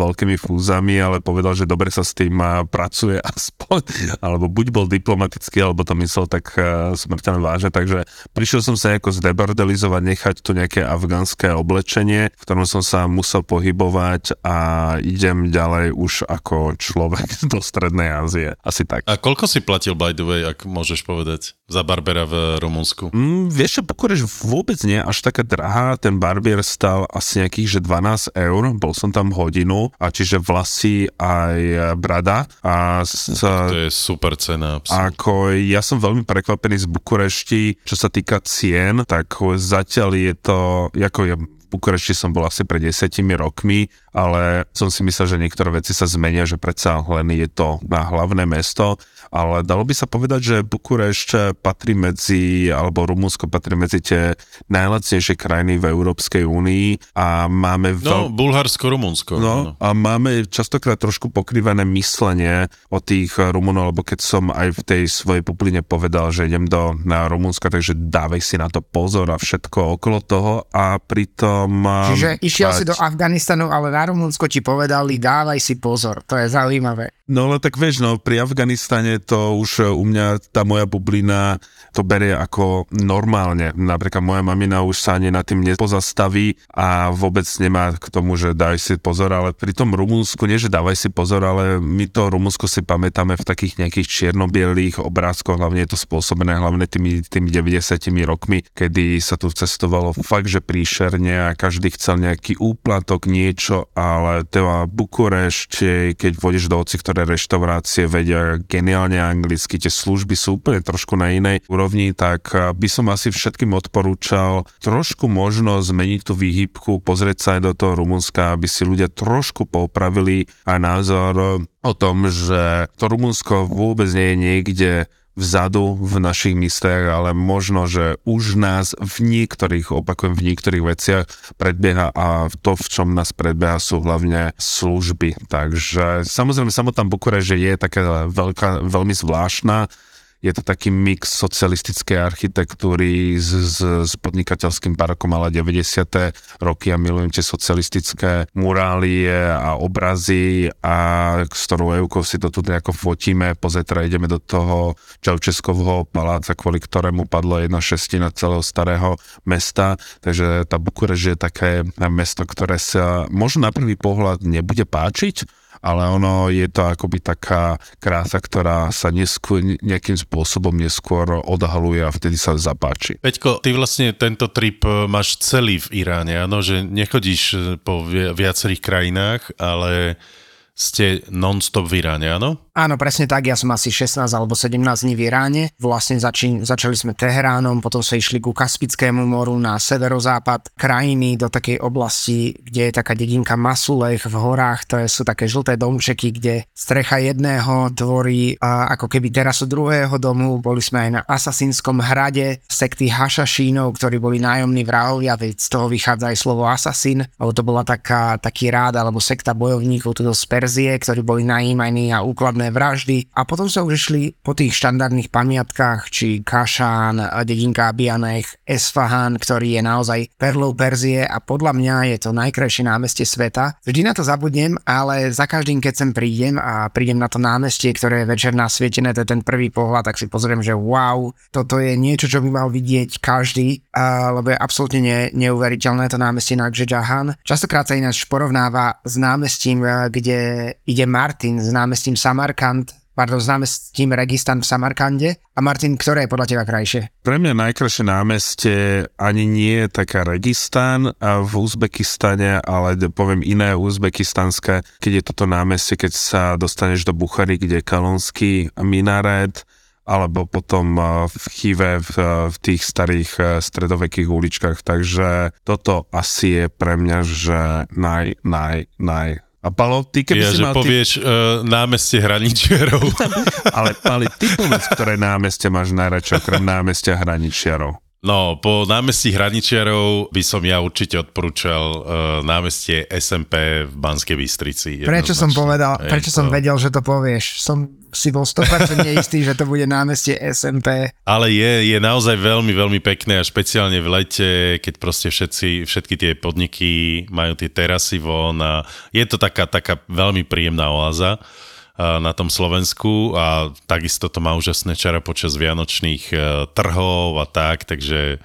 veľkými fúzami, ale povedal, že dobre sa s tým pracuje aspoň, alebo buď bol diplomatický, alebo to myslel tak smrteľne vážne, takže prišiel som sa ako zdebordelizovať, nechať tu nejaké afgánske oblečenie, v ktorom som sa musel pohybovať a idem ďalej už ako človek do Strednej Ázie. Asi tak. A koľko si platil, by the way, ak môžeš povedať, za Barbera v Rumunsku? Mm, vieš čo, Bukureš vôbec nie až taká drahá. Ten barbier stal asi nejakých, že 12 eur. Bol som tam hodinu a čiže vlasy aj brada. A s, to je super cena. Absolutne. Ako ja som veľmi prekvapený z Bukurešti, čo sa týka cien, tak zatiaľ je to, ako je Bukurešti som bol asi pred desiatimi rokmi, ale som si myslel, že niektoré veci sa zmenia, že predsa len je to na hlavné mesto, ale dalo by sa povedať, že Bukurešť patrí medzi, alebo Rumunsko patrí medzi tie najlacnejšie krajiny v Európskej únii a máme... Veľ... No, Bulharsko, Rumunsko. No, a máme častokrát trošku pokrývané myslenie o tých Rumunov, alebo keď som aj v tej svojej pupline povedal, že idem do na Rumunska, takže dávej si na to pozor a všetko okolo toho a pritom som... Čiže išiel si do Afganistanu, ale na Rumunsko ti povedali, dávaj si pozor, to je zaujímavé. No ale tak vieš, no pri Afganistane to už u mňa tá moja bublina to berie ako normálne. Napríklad moja mamina už sa ani na tým nepozastaví a vôbec nemá k tomu, že daj si pozor, ale pri tom Rumunsku, nie že dávaj si pozor, ale my to Rumunsko si pamätáme v takých nejakých čiernobielých obrázkoch, hlavne je to spôsobené hlavne tými, tými 90 rokmi, kedy sa tu cestovalo fakt, že príšerne a každý chcel nejaký úplatok, niečo, ale teda Bukurešť, keď vodíš do oci, ktoré reštaurácie vedia geniálne anglicky, tie služby sú úplne trošku na inej úrovni, tak eh, by som asi všetkým odporúčal trošku možno zmeniť tú výhybku, pozrieť sa aj do toho Rumunska, aby si ľudia trošku popravili aj názor o tom, že to Rumunsko vôbec nie je niekde vzadu v našich mysliach, ale možno, že už nás v niektorých, opakujem, v niektorých veciach predbieha a to, v čom nás predbieha, sú hlavne služby. Takže samozrejme samotná Bukurešť je taká veľká, veľmi zvláštna, je to taký mix socialistickej architektúry s, s, s podnikateľským parokom ale 90. roky a milujem tie socialistické murálie a obrazy a s ktorou Eukou si to tu nejako fotíme, pozetra ideme do toho Čaučeskovho paláca, kvôli ktorému padlo jedna šestina celého starého mesta, takže tá Bukureš je také mesto, ktoré sa možno na prvý pohľad nebude páčiť, ale ono je to akoby taká krása, ktorá sa neskôr, nejakým spôsobom neskôr odhaluje a vtedy sa zapáči. Peťko, ty vlastne tento trip e, máš celý v Iráne, áno, že nechodíš e, po viacerých krajinách, ale ste non-stop v Iráne, áno? Áno, presne tak, ja som asi 16 alebo 17 dní v Iráne. Vlastne zači- začali sme Teheránom, potom sa išli ku Kaspickému moru na severozápad krajiny do takej oblasti, kde je taká dedinka Masulech v horách, to sú také žlté domčeky, kde strecha jedného tvorí a ako keby terasu druhého domu. Boli sme aj na Asasínskom hrade sekty Hašašínov, ktorí boli nájomní vrahovia, veď z toho vychádza aj slovo Asasín, alebo to bola taká, taký rád alebo sekta bojovníkov tuto z Perzie, ktorí boli najímaní a úkladné vraždy a potom sa už išli po tých štandardných pamiatkách, či Kašán, dedinka Abianech, Esfahan, ktorý je naozaj perlou Perzie a podľa mňa je to najkrajšie námestie sveta. Vždy na to zabudnem, ale za každým, keď sem prídem a prídem na to námestie, ktoré je večer nasvietené, to je ten prvý pohľad, tak si pozriem, že wow, toto je niečo, čo by mal vidieť každý, lebo je absolútne ne, neuveriteľné to námestie na Gžežahan. Častokrát sa ináč porovnáva s námestím, kde ide Martin, s námestím Samar Samarkand, pardon, s tým Registan v Samarkande. A Martin, ktoré je podľa teba krajšie? Pre mňa najkrajšie námestie ani nie je taká Registan v Uzbekistane, ale poviem iné uzbekistanské, keď je toto námestie, keď sa dostaneš do Buchary, kde je Kalonský minaret, alebo potom v Chive v, v tých starých stredovekých uličkách. Takže toto asi je pre mňa, že naj, naj, naj a Palo, ty keby ja, si mal... povieš ty... uh, námestie hraničiarov. Ale Pali, ty povedz, ktoré námestie máš najradšie okrem námestia hraničiarov. No, po námestí Hraničiarov by som ja určite odporúčal uh, námestie SMP v Banskej Bystrici. Prečo som povedal, Hej, prečo to... som vedel, že to povieš? Som si bol 100% istý, že to bude námestie SMP. Ale je, je naozaj veľmi, veľmi pekné a špeciálne v lete, keď proste všetci, všetky tie podniky majú tie terasy von a je to taká, taká veľmi príjemná oáza na tom Slovensku a takisto to má úžasné čara počas vianočných e, trhov a tak, takže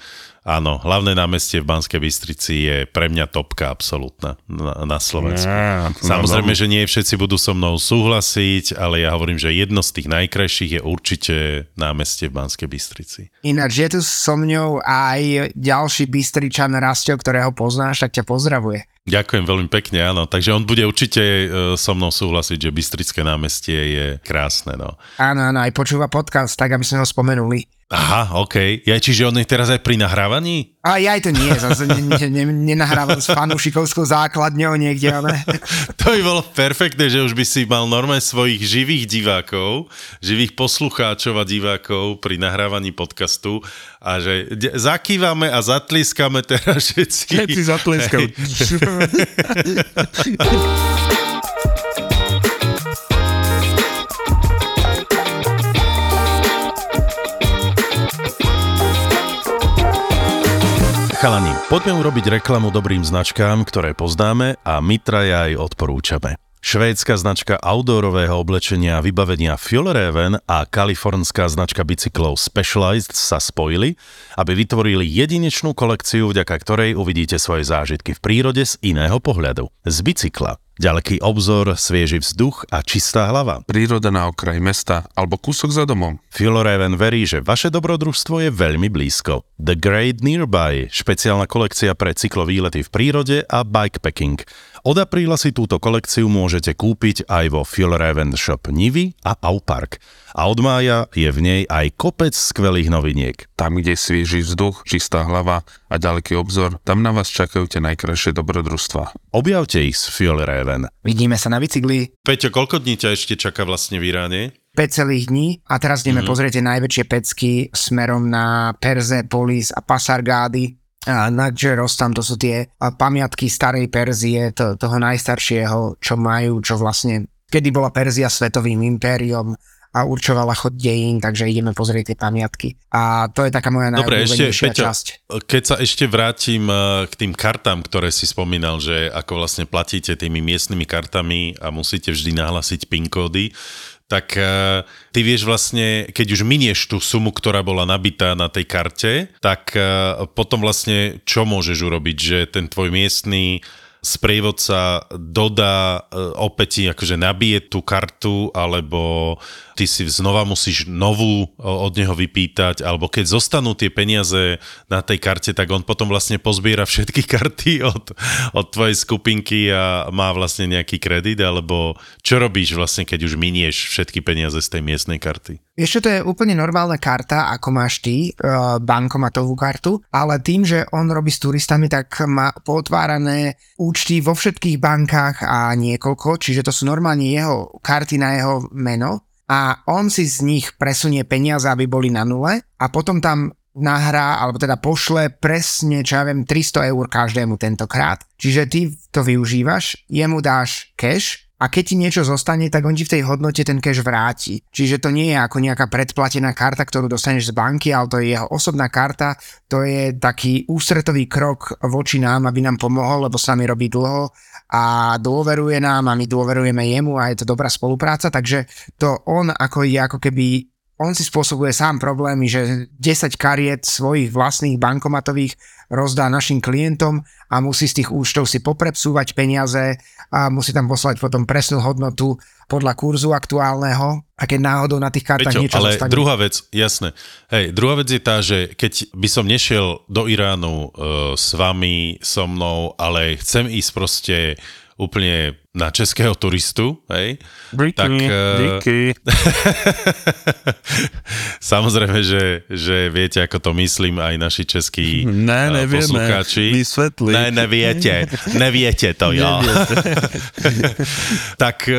Áno, hlavné námestie v Banskej Bystrici je pre mňa topka absolútna na, na Slovensku. Ja, Samozrejme, že nie všetci budú so mnou súhlasiť, ale ja hovorím, že jedno z tých najkrajších je určite námestie v Banskej Bystrici. Ináč je tu so mňou aj ďalší Bystričan Rastio, ktorého poznáš, tak ťa pozdravuje. Ďakujem veľmi pekne, áno. Takže on bude určite e, so mnou súhlasiť, že Bystrické námestie je krásne. No. Áno, áno, aj počúva podcast, tak aby sme ho spomenuli. Aha, OK. Ja, čiže on je teraz aj pri nahrávaní? A ja aj to nie, zase ne, ne, ne, nenahrávam s fanúšikovskou základňou niekde, ale... to by bolo perfektné, že už by si mal normálne svojich živých divákov, živých poslucháčov a divákov pri nahrávaní podcastu a že zakývame a zatliskame teraz všetci. Všetci zatliskajú. Chalani, poďme urobiť reklamu dobrým značkám, ktoré poznáme a my traja aj odporúčame. Švédska značka outdoorového oblečenia a vybavenia Fjellreven a kalifornská značka bicyklov Specialized sa spojili, aby vytvorili jedinečnú kolekciu, vďaka ktorej uvidíte svoje zážitky v prírode z iného pohľadu. Z bicykla. Ďaleký obzor, svieži vzduch a čistá hlava. Príroda na okraji mesta alebo kúsok za domom. Filoreven verí, že vaše dobrodružstvo je veľmi blízko. The Great Nearby, špeciálna kolekcia pre cyklovýlety v prírode a bikepacking. Od apríla si túto kolekciu môžete kúpiť aj vo Fjellraven Shop Nivy a Aupark. A od mája je v nej aj kopec skvelých noviniek. Tam, kde svieži vzduch, čistá hlava a ďaleký obzor, tam na vás čakajú tie najkrajšie dobrodružstva. Objavte ich s Fjellraven. Vidíme sa na bicykli. Peťo, koľko dní ťa ešte čaká vlastne v Iráne? 5 celých dní a teraz ideme mm-hmm. pozrieť najväčšie pecky smerom na Persepolis a Pasargády na Rostam, to sú tie pamiatky starej Perzie, to, toho najstaršieho, čo majú, čo vlastne, kedy bola Perzia svetovým impériom a určovala chod dejín, takže ideme pozrieť tie pamiatky. A to je taká moja Dobre, ešte, Peťo, časť. Keď sa ešte vrátim eh, k tým kartám, ktoré si spomínal, že ako vlastne platíte tými miestnymi kartami a musíte vždy nahlasiť PIN kódy, tak uh, ty vieš vlastne, keď už minieš tú sumu, ktorá bola nabitá na tej karte, tak uh, potom vlastne čo môžeš urobiť, že ten tvoj miestný sprievodca dodá, e, opäť akože nabije tú kartu, alebo ty si znova musíš novú od neho vypýtať, alebo keď zostanú tie peniaze na tej karte, tak on potom vlastne pozbiera všetky karty od, od tvojej skupinky a má vlastne nejaký kredit, alebo čo robíš vlastne, keď už minieš všetky peniaze z tej miestnej karty? Ešte to je úplne normálna karta, ako máš ty, e, bankomatovú kartu, ale tým, že on robí s turistami, tak má potvárané účty vo všetkých bankách a niekoľko, čiže to sú normálne jeho karty na jeho meno a on si z nich presunie peniaze, aby boli na nule a potom tam nahrá, alebo teda pošle presne, čo ja viem, 300 eur každému tentokrát. Čiže ty to využívaš, jemu dáš cash a keď ti niečo zostane, tak on ti v tej hodnote ten cash vráti. Čiže to nie je ako nejaká predplatená karta, ktorú dostaneš z banky, ale to je jeho osobná karta, to je taký ústretový krok voči nám, aby nám pomohol, lebo s nami robí dlho a dôveruje nám a my dôverujeme jemu a je to dobrá spolupráca, takže to on ako je ako keby on si spôsobuje sám problémy, že 10 kariet svojich vlastných bankomatových rozdá našim klientom a musí z tých účtov si poprepsúvať peniaze a musí tam poslať potom presnú hodnotu podľa kurzu aktuálneho a keď náhodou na tých kartách Peťo, niečo ale zostane. druhá vec, jasné. Hej, druhá vec je tá, že keď by som nešiel do Iránu uh, s vami, so mnou, ale chcem ísť proste úplne na českého turistu, hej, díky, tak... Díky. samozrejme, že, že viete, ako to myslím aj naši českí ne, nevieme, poslucháči. Vysvetli. Ne, neviete. Neviete to, jo. tak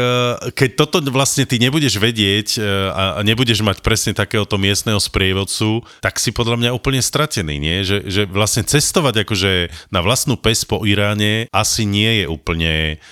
keď toto vlastne ty nebudeš vedieť a nebudeš mať presne takéhoto miestneho sprievodcu, tak si podľa mňa úplne stratený, nie? Že, že vlastne cestovať akože na vlastnú pes po Iráne asi nie je úplne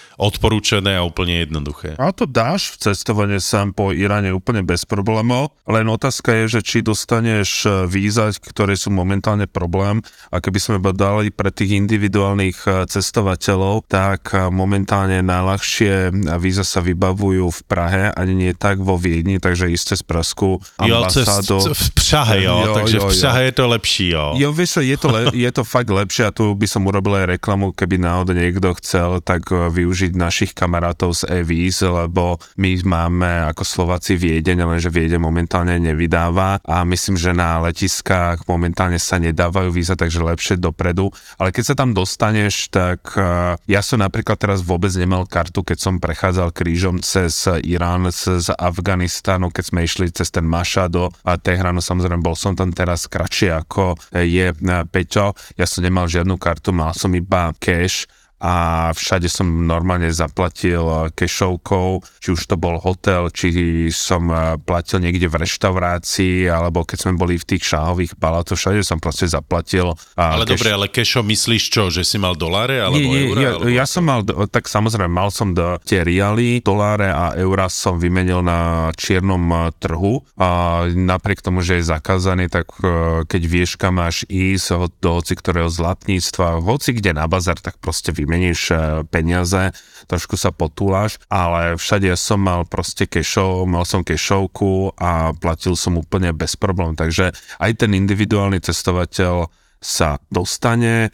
odporúčané a úplne jednoduché. A to dáš v cestovanie sám po Iráne úplne bez problémov, len otázka je, že či dostaneš e, víza, ktoré sú momentálne problém a keby sme dali pre tých individuálnych e, cestovateľov, tak e, momentálne najľahšie víza sa vybavujú v Prahe, ani nie tak vo Viedni, takže ísť cez Pražskú ambasádu. Jo, v Prahe, jo, jo takže jo, v Prahe jo. je to lepší, jo. Jo, vieš, je to, le, je to fakt lepšie a tu by som urobil aj reklamu, keby náhodou niekto chcel, tak využiť využiť našich kamarátov z EVIS, lebo my máme ako Slováci Viedeň, lenže Viedeň momentálne nevydáva a myslím, že na letiskách momentálne sa nedávajú víza, takže lepšie dopredu. Ale keď sa tam dostaneš, tak uh, ja som napríklad teraz vôbec nemal kartu, keď som prechádzal krížom cez Irán, cez Afganistanu, keď sme išli cez ten Mašado a Tehranu, samozrejme bol som tam teraz kratšie ako je Peťo. Ja som nemal žiadnu kartu, mal som iba cash a všade som normálne zaplatil kešovkou, či už to bol hotel, či som eh, platil niekde v reštaurácii, alebo keď sme boli v tých šáhových palácoch, všade som proste zaplatil. Ale keš... dobre, ale kešo myslíš čo, že si mal doláre alebo nie, eurá? Ja, alebo... ja som mal, tak samozrejme, mal som do, tie rialy, doláre a eurá som vymenil na čiernom eh, trhu a napriek tomu, že je zakázaný, tak eh, keď vieš, kam máš ísť do hoci ktorého zlatníctva, hoci kde na bazar, tak proste vymenil meníš e, peniaze, trošku sa potúlaš, ale všade som mal proste kešov, mal som kešovku a platil som úplne bez problém, takže aj ten individuálny cestovateľ sa dostane.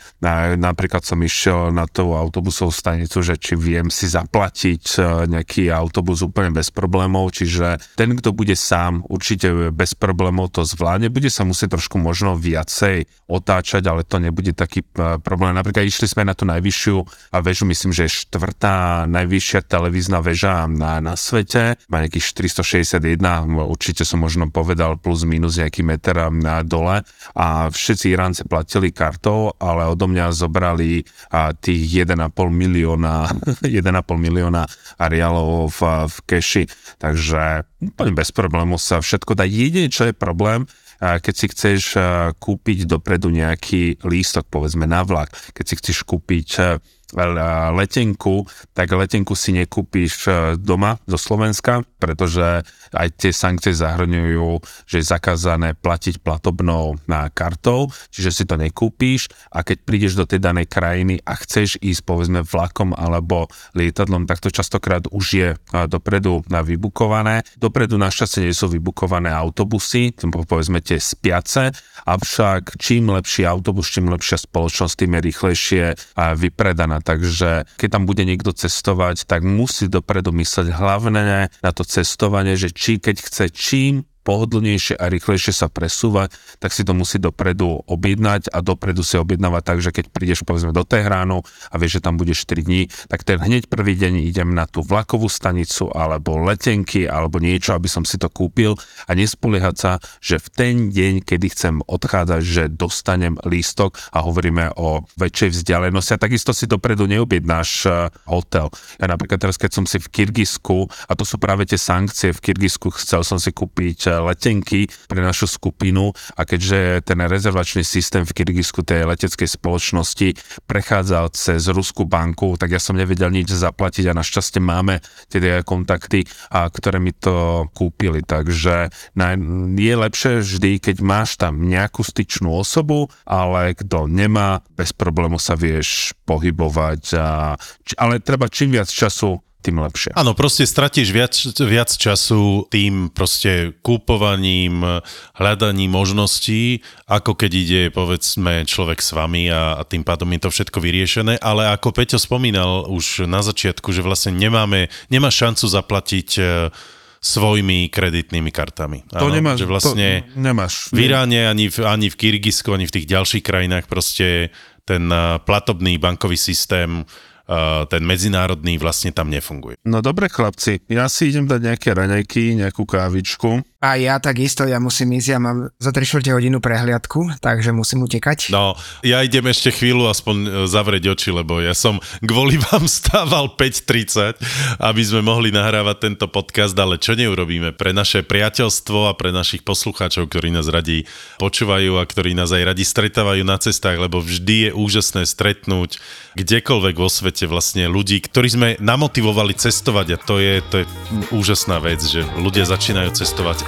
Napríklad som išiel na tú autobusovú stanicu, že či viem si zaplatiť e, nejaký autobus úplne bez problémov, čiže ten, kto bude sám, určite bez problémov to zvládne. Bude sa musieť trošku možno viacej otáčať, ale to nebude taký e, problém. Napríklad išli sme na tú najvyššiu väžu, myslím, že je štvrtá najvyššia televízna väža na, na svete, má nejakých 461, určite som možno povedal plus minus nejaký meter na dole a všetci Iránci platili kartou, ale odo mňa zobrali a, tých 1,5 milióna, 1,5 milióna ariálov v, v keši. Takže úplne bez problému sa všetko dá. Jedine, čo je problém, keď si chceš kúpiť dopredu nejaký lístok, povedzme na vlak, keď si chceš kúpiť letenku, tak letenku si nekúpíš e, doma zo Slovenska, pretože aj tie sankcie zahrňujú, že je zakázané platiť platobnou na kartou, čiže si to nekúpíš a keď prídeš do tej danej krajiny a chceš ísť povedzme vlakom alebo lietadlom, tak to častokrát už je e, dopredu vybukované. Dopredu našťastie nie sú vybukované autobusy, povedzme tie spiace, avšak čím lepší autobus, čím lepšia spoločnosť, tým je rýchlejšie vypredaná takže keď tam bude niekto cestovať, tak musí dopredu mysleť hlavne na to cestovanie, že či keď chce čím pohodlnejšie a rýchlejšie sa presúvať, tak si to musí dopredu objednať a dopredu si objednávať tak, že keď prídeš povedzme do Tehránu a vieš, že tam budeš 4 dní, tak ten hneď prvý deň idem na tú vlakovú stanicu alebo letenky alebo niečo, aby som si to kúpil a nespoliehať sa, že v ten deň, kedy chcem odchádzať, že dostanem lístok a hovoríme o väčšej vzdialenosti a takisto si dopredu neobjednáš eh, hotel. Ja napríklad teraz, keď som si v Kyrgyzsku, a to sú práve tie sankcie, v Kyrgyzsku chcel som si kúpiť eh, letenky pre našu skupinu a keďže ten rezervačný systém v Kyrgyzsku tej leteckej spoločnosti prechádzal cez Ruskú banku, tak ja som nevedel nič zaplatiť a našťastie máme tie kontakty, a ktoré mi to kúpili. Takže je lepšie vždy, keď máš tam nejakú styčnú osobu, ale kto nemá, bez problému sa vieš pohybovať. A, ale treba čím viac času tým lepšie. Áno, proste stratíš viac, viac času tým proste kúpovaním, hľadaním možností, ako keď ide, povedzme, človek s vami a, a tým pádom je to všetko vyriešené, ale ako Peťo spomínal už na začiatku, že vlastne nemáme, nemá šancu zaplatiť e, svojimi kreditnými kartami. To Áno, nemáš. Že vlastne to nemáš. V Iráne, ani v, ani v Kyrgyzsku, ani v tých ďalších krajinách proste ten e, platobný bankový systém ten medzinárodný vlastne tam nefunguje. No dobre chlapci, ja si idem dať nejaké raňajky, nejakú kávičku. A ja takisto, ja musím ísť, ja mám za 3 čtvrte hodinu prehliadku, takže musím utekať. No, ja idem ešte chvíľu aspoň e, zavrieť oči, lebo ja som kvôli vám stával 5.30, aby sme mohli nahrávať tento podcast, ale čo neurobíme pre naše priateľstvo a pre našich poslucháčov, ktorí nás radi počúvajú a ktorí nás aj radi stretávajú na cestách, lebo vždy je úžasné stretnúť kdekoľvek vo svete vlastne ľudí, ktorí sme namotivovali cestovať a to je, to je úžasná vec, že ľudia začínajú cestovať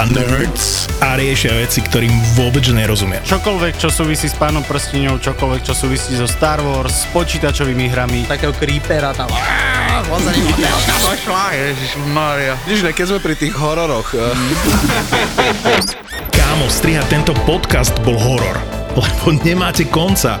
a nerds a riešia veci, ktorým vôbec nerozumia. Čokoľvek, čo súvisí s pánom prstiňou, čokoľvek, čo súvisí so Star Wars, s počítačovými hrami. Takého creepera tam. Ježišmarja. Vidíš, keď sme pri tých hororoch. Eh. Kámo, strihať tento podcast bol horor, lebo nemáte konca